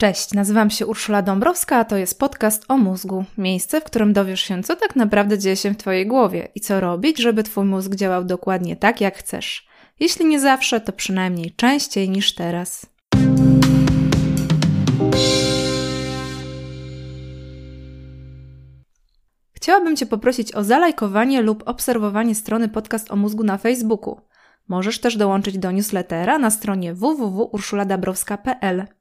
Cześć, nazywam się Urszula Dąbrowska, a to jest podcast o mózgu. Miejsce, w którym dowiesz się, co tak naprawdę dzieje się w Twojej głowie i co robić, żeby Twój mózg działał dokładnie tak, jak chcesz. Jeśli nie zawsze, to przynajmniej częściej niż teraz. Chciałabym Cię poprosić o zalajkowanie lub obserwowanie strony podcast o mózgu na Facebooku. Możesz też dołączyć do newslettera na stronie www.urszuladabrowska.pl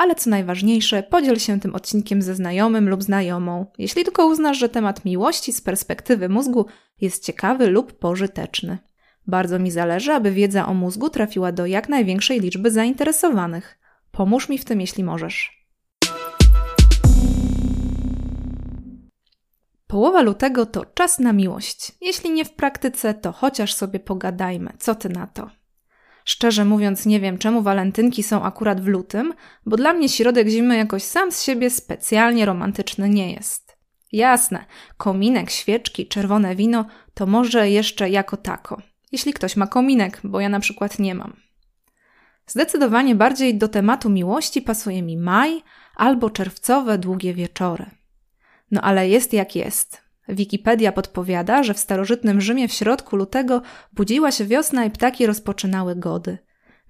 ale co najważniejsze, podziel się tym odcinkiem ze znajomym lub znajomą, jeśli tylko uznasz, że temat miłości z perspektywy mózgu jest ciekawy lub pożyteczny. Bardzo mi zależy, aby wiedza o mózgu trafiła do jak największej liczby zainteresowanych. Pomóż mi w tym, jeśli możesz. Połowa lutego to czas na miłość. Jeśli nie w praktyce, to chociaż sobie pogadajmy. Co ty na to? Szczerze mówiąc, nie wiem, czemu walentynki są akurat w lutym, bo dla mnie środek zimy jakoś sam z siebie specjalnie romantyczny nie jest. Jasne, kominek, świeczki, czerwone wino to może jeszcze jako tako. Jeśli ktoś ma kominek, bo ja na przykład nie mam. Zdecydowanie bardziej do tematu miłości pasuje mi maj albo czerwcowe długie wieczory. No ale jest jak jest. Wikipedia podpowiada, że w starożytnym Rzymie w środku lutego budziła się wiosna i ptaki rozpoczynały gody.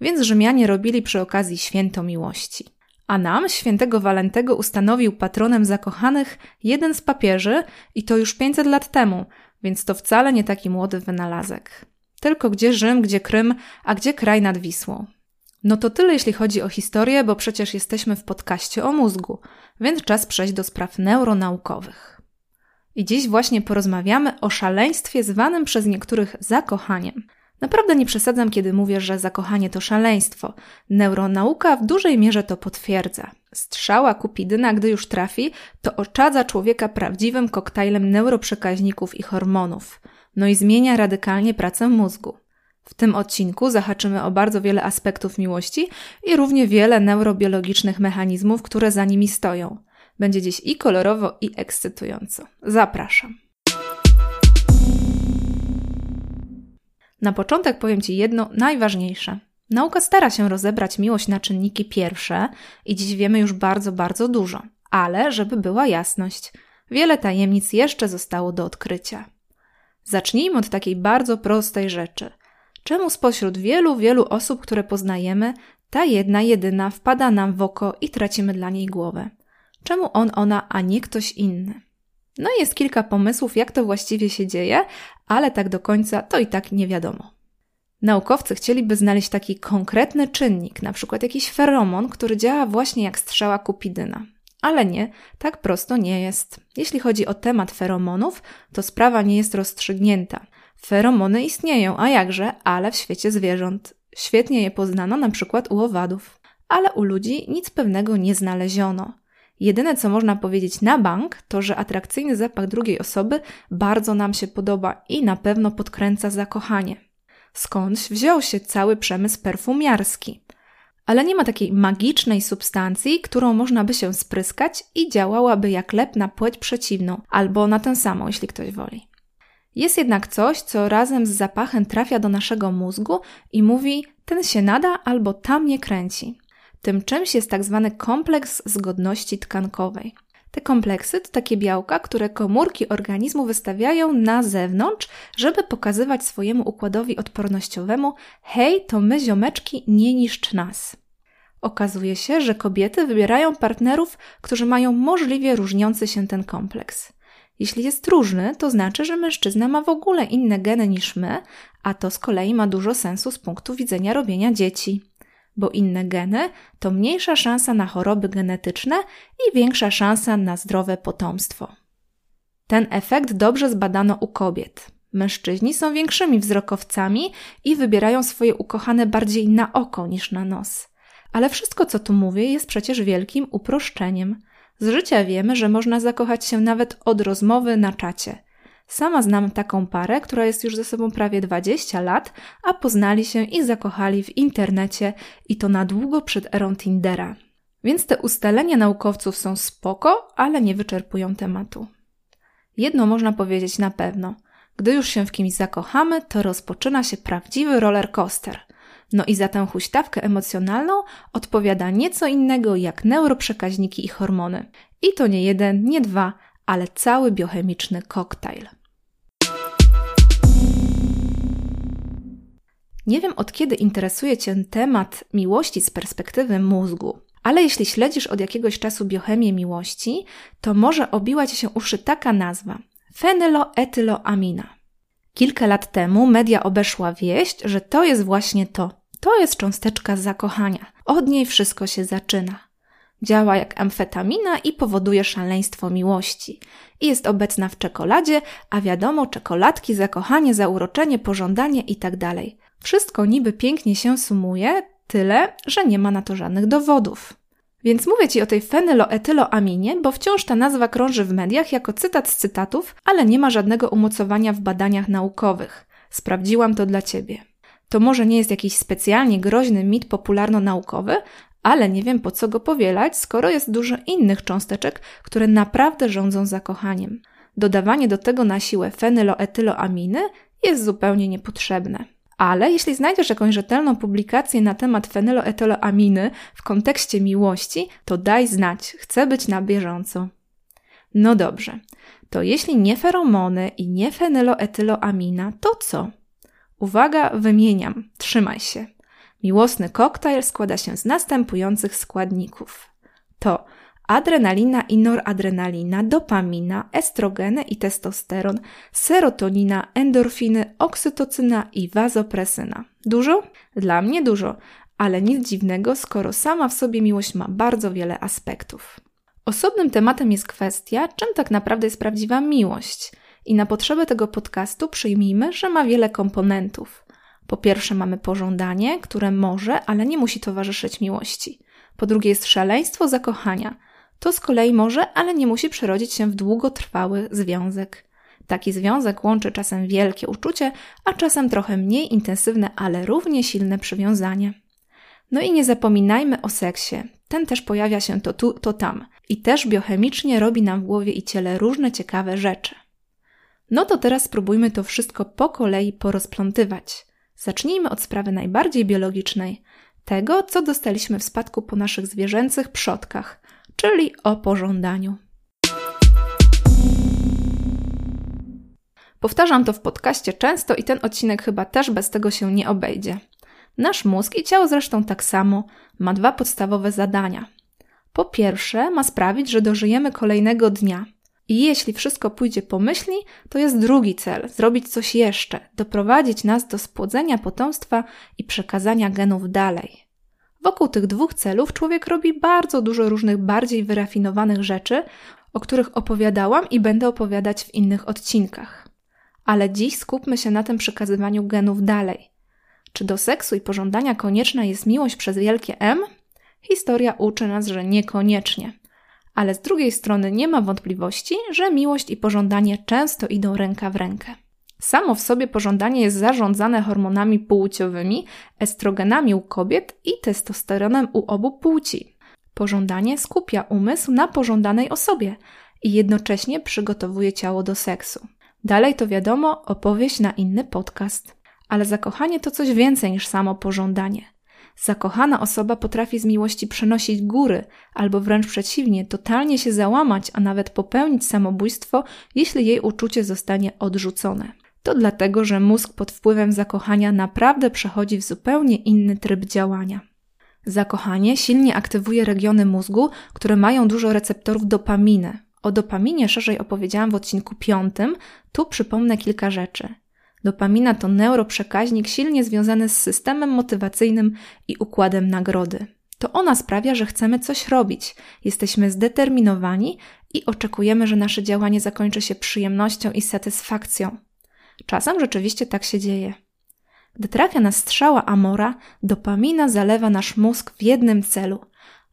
Więc Rzymianie robili przy okazji święto miłości. A nam świętego Walentego ustanowił patronem zakochanych jeden z papieży i to już 500 lat temu, więc to wcale nie taki młody wynalazek. Tylko gdzie Rzym, gdzie Krym, a gdzie kraj nad Wisłą. No to tyle jeśli chodzi o historię, bo przecież jesteśmy w podcaście o mózgu, więc czas przejść do spraw neuronaukowych. I dziś właśnie porozmawiamy o szaleństwie zwanym przez niektórych zakochaniem. Naprawdę nie przesadzam, kiedy mówię, że zakochanie to szaleństwo. Neuronauka w dużej mierze to potwierdza. Strzała kupidyna, gdy już trafi, to oczadza człowieka prawdziwym koktajlem neuroprzekaźników i hormonów. No i zmienia radykalnie pracę mózgu. W tym odcinku zahaczymy o bardzo wiele aspektów miłości i równie wiele neurobiologicznych mechanizmów, które za nimi stoją. Będzie dziś i kolorowo, i ekscytująco. Zapraszam. Na początek powiem Ci jedno najważniejsze. Nauka stara się rozebrać miłość na czynniki pierwsze i dziś wiemy już bardzo, bardzo dużo. Ale, żeby była jasność, wiele tajemnic jeszcze zostało do odkrycia. Zacznijmy od takiej bardzo prostej rzeczy. Czemu spośród wielu, wielu osób, które poznajemy, ta jedna, jedyna wpada nam w oko i tracimy dla niej głowę? Czemu on, ona, a nie ktoś inny? No jest kilka pomysłów, jak to właściwie się dzieje, ale tak do końca to i tak nie wiadomo. Naukowcy chcieliby znaleźć taki konkretny czynnik, na przykład jakiś feromon, który działa właśnie jak strzała kupidyna. Ale nie, tak prosto nie jest. Jeśli chodzi o temat feromonów, to sprawa nie jest rozstrzygnięta. Feromony istnieją, a jakże, ale w świecie zwierząt. Świetnie je poznano na przykład u owadów. Ale u ludzi nic pewnego nie znaleziono. Jedyne, co można powiedzieć na bank, to że atrakcyjny zapach drugiej osoby bardzo nam się podoba i na pewno podkręca zakochanie. Skądś wziął się cały przemysł perfumiarski. Ale nie ma takiej magicznej substancji, którą można by się spryskać i działałaby jak lep na płeć przeciwną, albo na tę samą, jeśli ktoś woli. Jest jednak coś, co razem z zapachem trafia do naszego mózgu i mówi: ten się nada albo tam nie kręci. Tym czymś jest tak zwany kompleks zgodności tkankowej. Te kompleksy to takie białka, które komórki organizmu wystawiają na zewnątrz, żeby pokazywać swojemu układowi odpornościowemu: hej, to my ziomeczki, nie niszcz nas. Okazuje się, że kobiety wybierają partnerów, którzy mają możliwie różniący się ten kompleks. Jeśli jest różny, to znaczy, że mężczyzna ma w ogóle inne geny niż my, a to z kolei ma dużo sensu z punktu widzenia robienia dzieci bo inne geny to mniejsza szansa na choroby genetyczne i większa szansa na zdrowe potomstwo. Ten efekt dobrze zbadano u kobiet. Mężczyźni są większymi wzrokowcami i wybierają swoje ukochane bardziej na oko niż na nos. Ale wszystko, co tu mówię, jest przecież wielkim uproszczeniem. Z życia wiemy, że można zakochać się nawet od rozmowy na czacie – Sama znam taką parę, która jest już ze sobą prawie 20 lat, a poznali się i zakochali w internecie i to na długo przed erą Tindera. Więc te ustalenia naukowców są spoko, ale nie wyczerpują tematu. Jedno można powiedzieć na pewno. Gdy już się w kimś zakochamy, to rozpoczyna się prawdziwy roller coaster. No i za tę huśtawkę emocjonalną odpowiada nieco innego jak neuroprzekaźniki i hormony. I to nie jeden, nie dwa, ale cały biochemiczny koktajl. Nie wiem od kiedy interesuje Cię temat miłości z perspektywy mózgu, ale jeśli śledzisz od jakiegoś czasu biochemię miłości, to może obiła Ci się uszy taka nazwa fenyloetyloamina. Kilka lat temu media obeszła wieść, że to jest właśnie to. To jest cząsteczka zakochania. Od niej wszystko się zaczyna. Działa jak amfetamina i powoduje szaleństwo miłości. I jest obecna w czekoladzie, a wiadomo, czekoladki, zakochanie, zauroczenie, pożądanie itd. Wszystko niby pięknie się sumuje, tyle, że nie ma na to żadnych dowodów. Więc mówię Ci o tej fenyloetyloaminie, bo wciąż ta nazwa krąży w mediach jako cytat z cytatów, ale nie ma żadnego umocowania w badaniach naukowych. Sprawdziłam to dla Ciebie. To może nie jest jakiś specjalnie groźny mit popularno-naukowy, ale nie wiem po co go powielać, skoro jest dużo innych cząsteczek, które naprawdę rządzą zakochaniem. Dodawanie do tego na siłę fenyloetyloaminy jest zupełnie niepotrzebne. Ale jeśli znajdziesz jakąś rzetelną publikację na temat fenyloetyloaminy w kontekście miłości, to daj znać, chcę być na bieżąco. No dobrze, to jeśli nie feromony i nie fenyloetyloamina, to co? Uwaga, wymieniam, trzymaj się. Miłosny koktajl składa się z następujących składników. To adrenalina i noradrenalina, dopamina, estrogeny i testosteron, serotonina, endorfiny, oksytocyna i wazopresyna. Dużo? Dla mnie dużo, ale nic dziwnego, skoro sama w sobie miłość ma bardzo wiele aspektów. Osobnym tematem jest kwestia, czym tak naprawdę jest prawdziwa miłość. I na potrzeby tego podcastu przyjmijmy, że ma wiele komponentów. Po pierwsze, mamy pożądanie, które może, ale nie musi towarzyszyć miłości. Po drugie, jest szaleństwo zakochania – to z kolei może, ale nie musi przerodzić się w długotrwały związek. Taki związek łączy czasem wielkie uczucie, a czasem trochę mniej intensywne, ale równie silne przywiązanie. No i nie zapominajmy o seksie. Ten też pojawia się to tu, to tam i też biochemicznie robi nam w głowie i ciele różne ciekawe rzeczy. No to teraz spróbujmy to wszystko po kolei porozplątywać. Zacznijmy od sprawy najbardziej biologicznej, tego, co dostaliśmy w spadku po naszych zwierzęcych przodkach, czyli o pożądaniu. Powtarzam to w podcaście często i ten odcinek chyba też bez tego się nie obejdzie. Nasz mózg i ciało zresztą tak samo ma dwa podstawowe zadania. Po pierwsze, ma sprawić, że dożyjemy kolejnego dnia. I jeśli wszystko pójdzie po myśli, to jest drugi cel zrobić coś jeszcze, doprowadzić nas do spłodzenia potomstwa i przekazania genów dalej. Wokół tych dwóch celów człowiek robi bardzo dużo różnych bardziej wyrafinowanych rzeczy, o których opowiadałam i będę opowiadać w innych odcinkach. Ale dziś skupmy się na tym przekazywaniu genów dalej. Czy do seksu i pożądania konieczna jest miłość przez wielkie M? Historia uczy nas, że niekoniecznie. Ale z drugiej strony nie ma wątpliwości, że miłość i pożądanie często idą ręka w rękę. Samo w sobie pożądanie jest zarządzane hormonami płciowymi, estrogenami u kobiet i testosteronem u obu płci. Pożądanie skupia umysł na pożądanej osobie i jednocześnie przygotowuje ciało do seksu. Dalej to wiadomo, opowieść na inny podcast. Ale zakochanie to coś więcej niż samo pożądanie. Zakochana osoba potrafi z miłości przenosić góry, albo wręcz przeciwnie, totalnie się załamać, a nawet popełnić samobójstwo, jeśli jej uczucie zostanie odrzucone to dlatego, że mózg pod wpływem zakochania naprawdę przechodzi w zupełnie inny tryb działania. Zakochanie silnie aktywuje regiony mózgu, które mają dużo receptorów dopaminy. O dopaminie szerzej opowiedziałam w odcinku piątym, tu przypomnę kilka rzeczy. Dopamina to neuroprzekaźnik silnie związany z systemem motywacyjnym i układem nagrody. To ona sprawia, że chcemy coś robić, jesteśmy zdeterminowani i oczekujemy, że nasze działanie zakończy się przyjemnością i satysfakcją. Czasem rzeczywiście tak się dzieje. Gdy trafia nas strzała Amora, dopamina zalewa nasz mózg w jednym celu,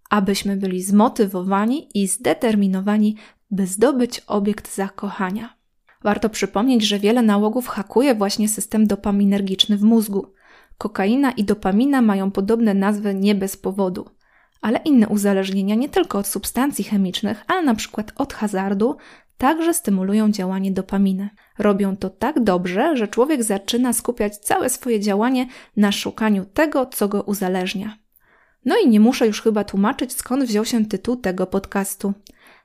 abyśmy byli zmotywowani i zdeterminowani, by zdobyć obiekt zakochania. Warto przypomnieć, że wiele nałogów hakuje właśnie system dopaminergiczny w mózgu. Kokaina i dopamina mają podobne nazwy nie bez powodu. Ale inne uzależnienia nie tylko od substancji chemicznych, ale na przykład od hazardu także stymulują działanie dopaminy. Robią to tak dobrze, że człowiek zaczyna skupiać całe swoje działanie na szukaniu tego, co go uzależnia. No i nie muszę już chyba tłumaczyć, skąd wziął się tytuł tego podcastu.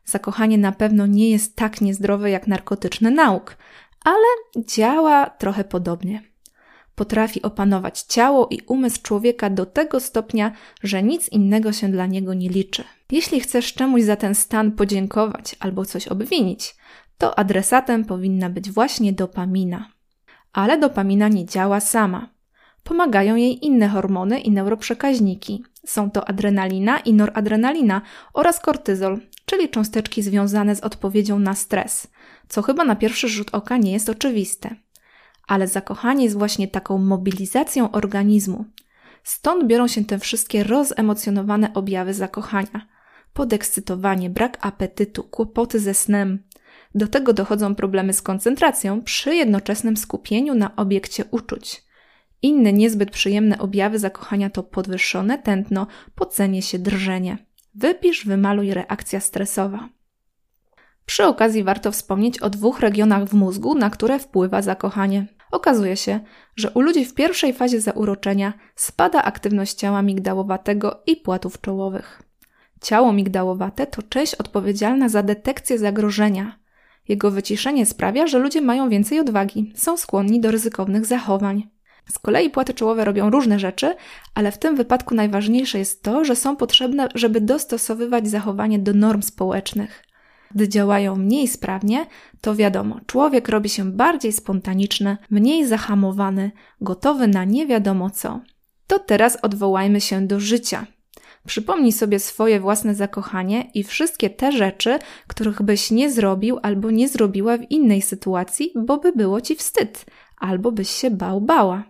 Zakochanie na pewno nie jest tak niezdrowe jak narkotyczny nauk, ale działa trochę podobnie. Potrafi opanować ciało i umysł człowieka do tego stopnia, że nic innego się dla niego nie liczy. Jeśli chcesz czemuś za ten stan podziękować albo coś obwinić, to adresatem powinna być właśnie dopamina. Ale dopamina nie działa sama. Pomagają jej inne hormony i neuroprzekaźniki. Są to adrenalina i noradrenalina oraz kortyzol, czyli cząsteczki związane z odpowiedzią na stres, co chyba na pierwszy rzut oka nie jest oczywiste. Ale zakochanie jest właśnie taką mobilizacją organizmu. Stąd biorą się te wszystkie rozemocjonowane objawy zakochania. Podekscytowanie, brak apetytu, kłopoty ze snem. Do tego dochodzą problemy z koncentracją przy jednoczesnym skupieniu na obiekcie uczuć. Inne niezbyt przyjemne objawy zakochania to podwyższone tętno, pocenie się, drżenie. Wypisz, wymaluj reakcja stresowa. Przy okazji warto wspomnieć o dwóch regionach w mózgu, na które wpływa zakochanie. Okazuje się, że u ludzi w pierwszej fazie zauroczenia spada aktywność ciała migdałowatego i płatów czołowych. Ciało migdałowate to część odpowiedzialna za detekcję zagrożenia. Jego wyciszenie sprawia, że ludzie mają więcej odwagi, są skłonni do ryzykownych zachowań. Z kolei płaty czołowe robią różne rzeczy, ale w tym wypadku najważniejsze jest to, że są potrzebne, żeby dostosowywać zachowanie do norm społecznych. Gdy działają mniej sprawnie, to wiadomo, człowiek robi się bardziej spontaniczny, mniej zahamowany, gotowy na nie wiadomo co. To teraz odwołajmy się do życia. Przypomnij sobie swoje własne zakochanie i wszystkie te rzeczy, których byś nie zrobił albo nie zrobiła w innej sytuacji, bo by było ci wstyd, albo byś się bał bała.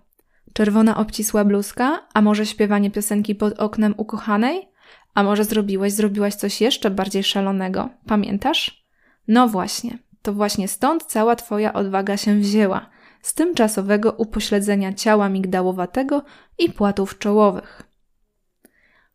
Czerwona obcisła bluzka, a może śpiewanie piosenki pod oknem ukochanej? A może zrobiłeś, zrobiłaś coś jeszcze bardziej szalonego? Pamiętasz? No właśnie, to właśnie stąd cała Twoja odwaga się wzięła. Z tymczasowego upośledzenia ciała migdałowatego i płatów czołowych.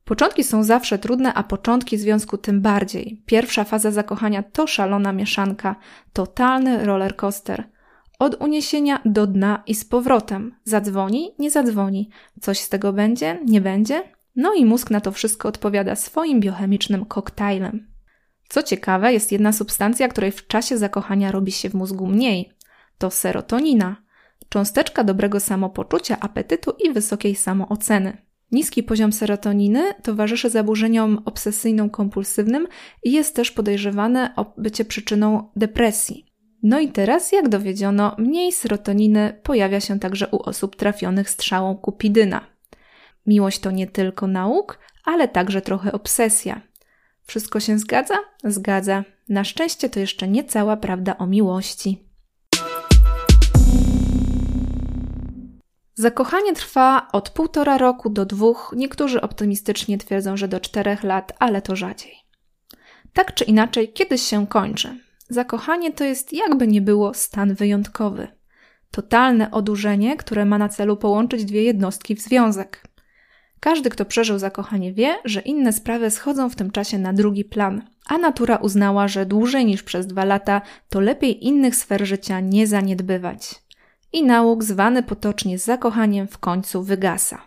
Początki są zawsze trudne, a początki związku tym bardziej. Pierwsza faza zakochania to szalona mieszanka, totalny rollercoaster – od uniesienia do dna i z powrotem. Zadzwoni, nie zadzwoni. Coś z tego będzie, nie będzie? No i mózg na to wszystko odpowiada swoim biochemicznym koktajlem. Co ciekawe, jest jedna substancja, której w czasie zakochania robi się w mózgu mniej. To serotonina, cząsteczka dobrego samopoczucia, apetytu i wysokiej samooceny. Niski poziom serotoniny towarzyszy zaburzeniom obsesyjno-kompulsywnym i jest też podejrzewane o bycie przyczyną depresji. No i teraz, jak dowiedziono, mniej serotoniny pojawia się także u osób trafionych strzałą kupidyna. Miłość to nie tylko nauk, ale także trochę obsesja. Wszystko się zgadza? Zgadza. Na szczęście to jeszcze nie cała prawda o miłości. Zakochanie trwa od półtora roku do dwóch, niektórzy optymistycznie twierdzą, że do czterech lat, ale to rzadziej. Tak czy inaczej, kiedyś się kończy. Zakochanie to jest jakby nie było stan wyjątkowy. Totalne odurzenie, które ma na celu połączyć dwie jednostki w związek. Każdy, kto przeżył zakochanie, wie, że inne sprawy schodzą w tym czasie na drugi plan, a natura uznała, że dłużej niż przez dwa lata to lepiej innych sfer życia nie zaniedbywać. I nauk, zwany potocznie zakochaniem, w końcu wygasa.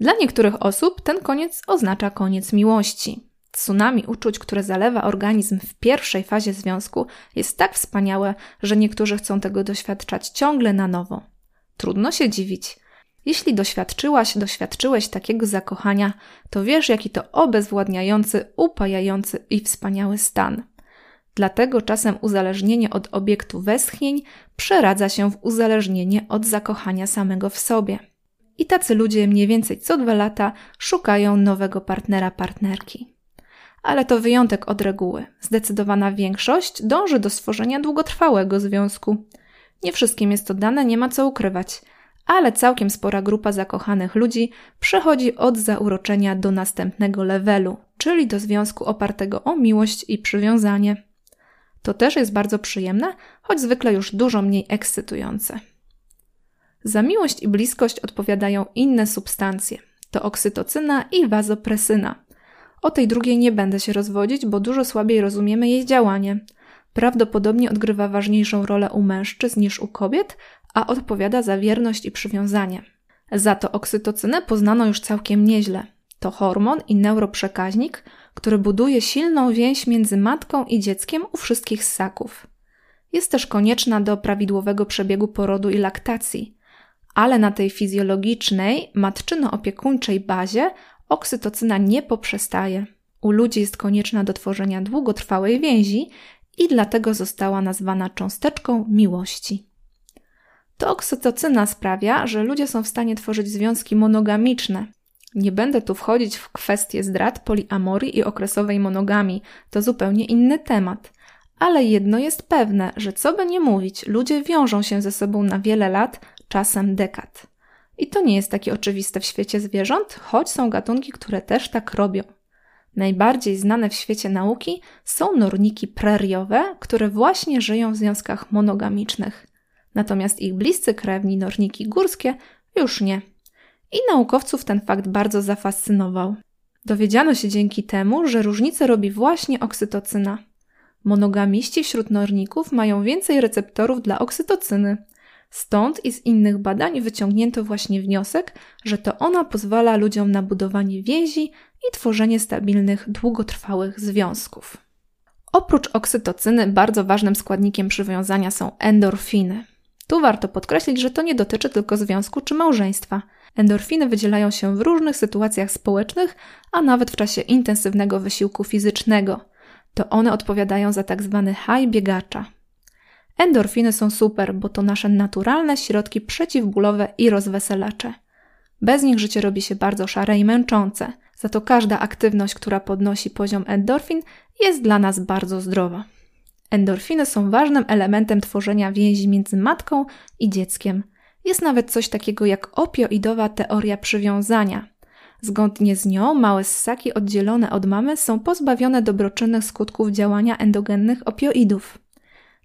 Dla niektórych osób ten koniec oznacza koniec miłości. Tsunami uczuć, które zalewa organizm w pierwszej fazie związku, jest tak wspaniałe, że niektórzy chcą tego doświadczać ciągle na nowo. Trudno się dziwić. Jeśli doświadczyłaś, doświadczyłeś takiego zakochania, to wiesz, jaki to obezwładniający, upajający i wspaniały stan. Dlatego czasem uzależnienie od obiektu westchnień przeradza się w uzależnienie od zakochania samego w sobie. I tacy ludzie mniej więcej co dwa lata szukają nowego partnera, partnerki ale to wyjątek od reguły. Zdecydowana większość dąży do stworzenia długotrwałego związku. Nie wszystkim jest to dane, nie ma co ukrywać, ale całkiem spora grupa zakochanych ludzi przechodzi od zauroczenia do następnego levelu, czyli do związku opartego o miłość i przywiązanie. To też jest bardzo przyjemne, choć zwykle już dużo mniej ekscytujące. Za miłość i bliskość odpowiadają inne substancje. To oksytocyna i wazopresyna. O tej drugiej nie będę się rozwodzić, bo dużo słabiej rozumiemy jej działanie. Prawdopodobnie odgrywa ważniejszą rolę u mężczyzn niż u kobiet, a odpowiada za wierność i przywiązanie. Za to oksytocynę poznano już całkiem nieźle. To hormon i neuroprzekaźnik, który buduje silną więź między matką i dzieckiem u wszystkich ssaków. Jest też konieczna do prawidłowego przebiegu porodu i laktacji, ale na tej fizjologicznej, matczyno-opiekuńczej bazie oksytocyna nie poprzestaje. U ludzi jest konieczna do tworzenia długotrwałej więzi i dlatego została nazwana cząsteczką miłości. To oksytocyna sprawia, że ludzie są w stanie tworzyć związki monogamiczne. Nie będę tu wchodzić w kwestie zdrad, poliamorii i okresowej monogami, to zupełnie inny temat. Ale jedno jest pewne, że co by nie mówić, ludzie wiążą się ze sobą na wiele lat, czasem dekad. I to nie jest takie oczywiste w świecie zwierząt, choć są gatunki, które też tak robią. Najbardziej znane w świecie nauki są norniki preriowe, które właśnie żyją w związkach monogamicznych. Natomiast ich bliscy krewni norniki górskie już nie. I naukowców ten fakt bardzo zafascynował. Dowiedziano się dzięki temu, że różnicę robi właśnie oksytocyna. Monogamiści wśród norników mają więcej receptorów dla oksytocyny. Stąd i z innych badań wyciągnięto właśnie wniosek, że to ona pozwala ludziom na budowanie więzi i tworzenie stabilnych, długotrwałych związków. Oprócz oksytocyny bardzo ważnym składnikiem przywiązania są endorfiny. Tu warto podkreślić, że to nie dotyczy tylko związku czy małżeństwa. Endorfiny wydzielają się w różnych sytuacjach społecznych, a nawet w czasie intensywnego wysiłku fizycznego. To one odpowiadają za tak zwany high biegacza. Endorfiny są super, bo to nasze naturalne środki przeciwbólowe i rozweselacze. Bez nich życie robi się bardzo szare i męczące, za to każda aktywność, która podnosi poziom endorfin, jest dla nas bardzo zdrowa. Endorfiny są ważnym elementem tworzenia więzi między matką i dzieckiem. Jest nawet coś takiego jak opioidowa teoria przywiązania. Zgodnie z nią małe ssaki oddzielone od mamy są pozbawione dobroczynnych skutków działania endogennych opioidów.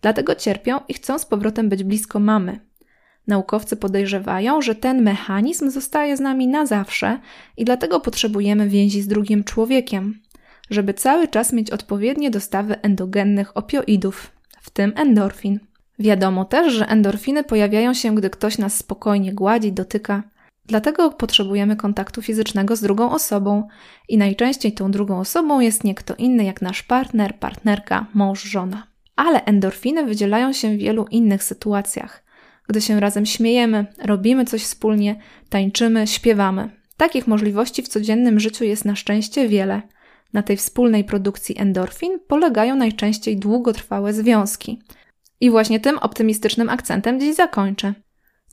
Dlatego cierpią i chcą z powrotem być blisko mamy. Naukowcy podejrzewają, że ten mechanizm zostaje z nami na zawsze i dlatego potrzebujemy więzi z drugim człowiekiem, żeby cały czas mieć odpowiednie dostawy endogennych opioidów, w tym endorfin. Wiadomo też, że endorfiny pojawiają się, gdy ktoś nas spokojnie gładzi, dotyka. Dlatego potrzebujemy kontaktu fizycznego z drugą osobą i najczęściej tą drugą osobą jest nie kto inny jak nasz partner, partnerka, mąż, żona. Ale endorfiny wydzielają się w wielu innych sytuacjach. Gdy się razem śmiejemy, robimy coś wspólnie, tańczymy, śpiewamy. Takich możliwości w codziennym życiu jest na szczęście wiele. Na tej wspólnej produkcji endorfin polegają najczęściej długotrwałe związki. I właśnie tym optymistycznym akcentem dziś zakończę.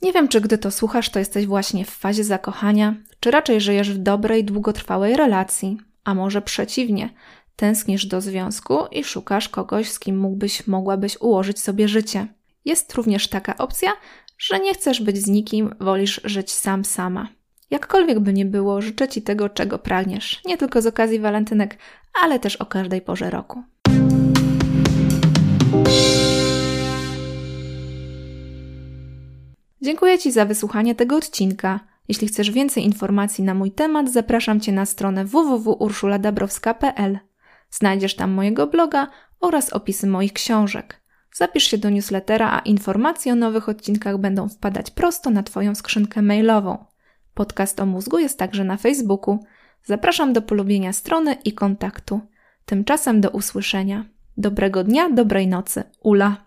Nie wiem, czy gdy to słuchasz, to jesteś właśnie w fazie zakochania, czy raczej żyjesz w dobrej, długotrwałej relacji, a może przeciwnie, tęsknisz do związku i szukasz kogoś, z kim mógłbyś, mogłabyś ułożyć sobie życie. Jest również taka opcja, że nie chcesz być z nikim, wolisz żyć sam sama. Jakkolwiek by nie było, życzę Ci tego, czego pragniesz, nie tylko z okazji walentynek, ale też o każdej porze roku. Dziękuję Ci za wysłuchanie tego odcinka. Jeśli chcesz więcej informacji na mój temat, zapraszam Cię na stronę www.urszuladabrowska.pl. Znajdziesz tam mojego bloga oraz opisy moich książek. Zapisz się do newslettera, a informacje o nowych odcinkach będą wpadać prosto na Twoją skrzynkę mailową. Podcast o mózgu jest także na Facebooku. Zapraszam do polubienia strony i kontaktu. Tymczasem do usłyszenia. Dobrego dnia, dobrej nocy. Ula.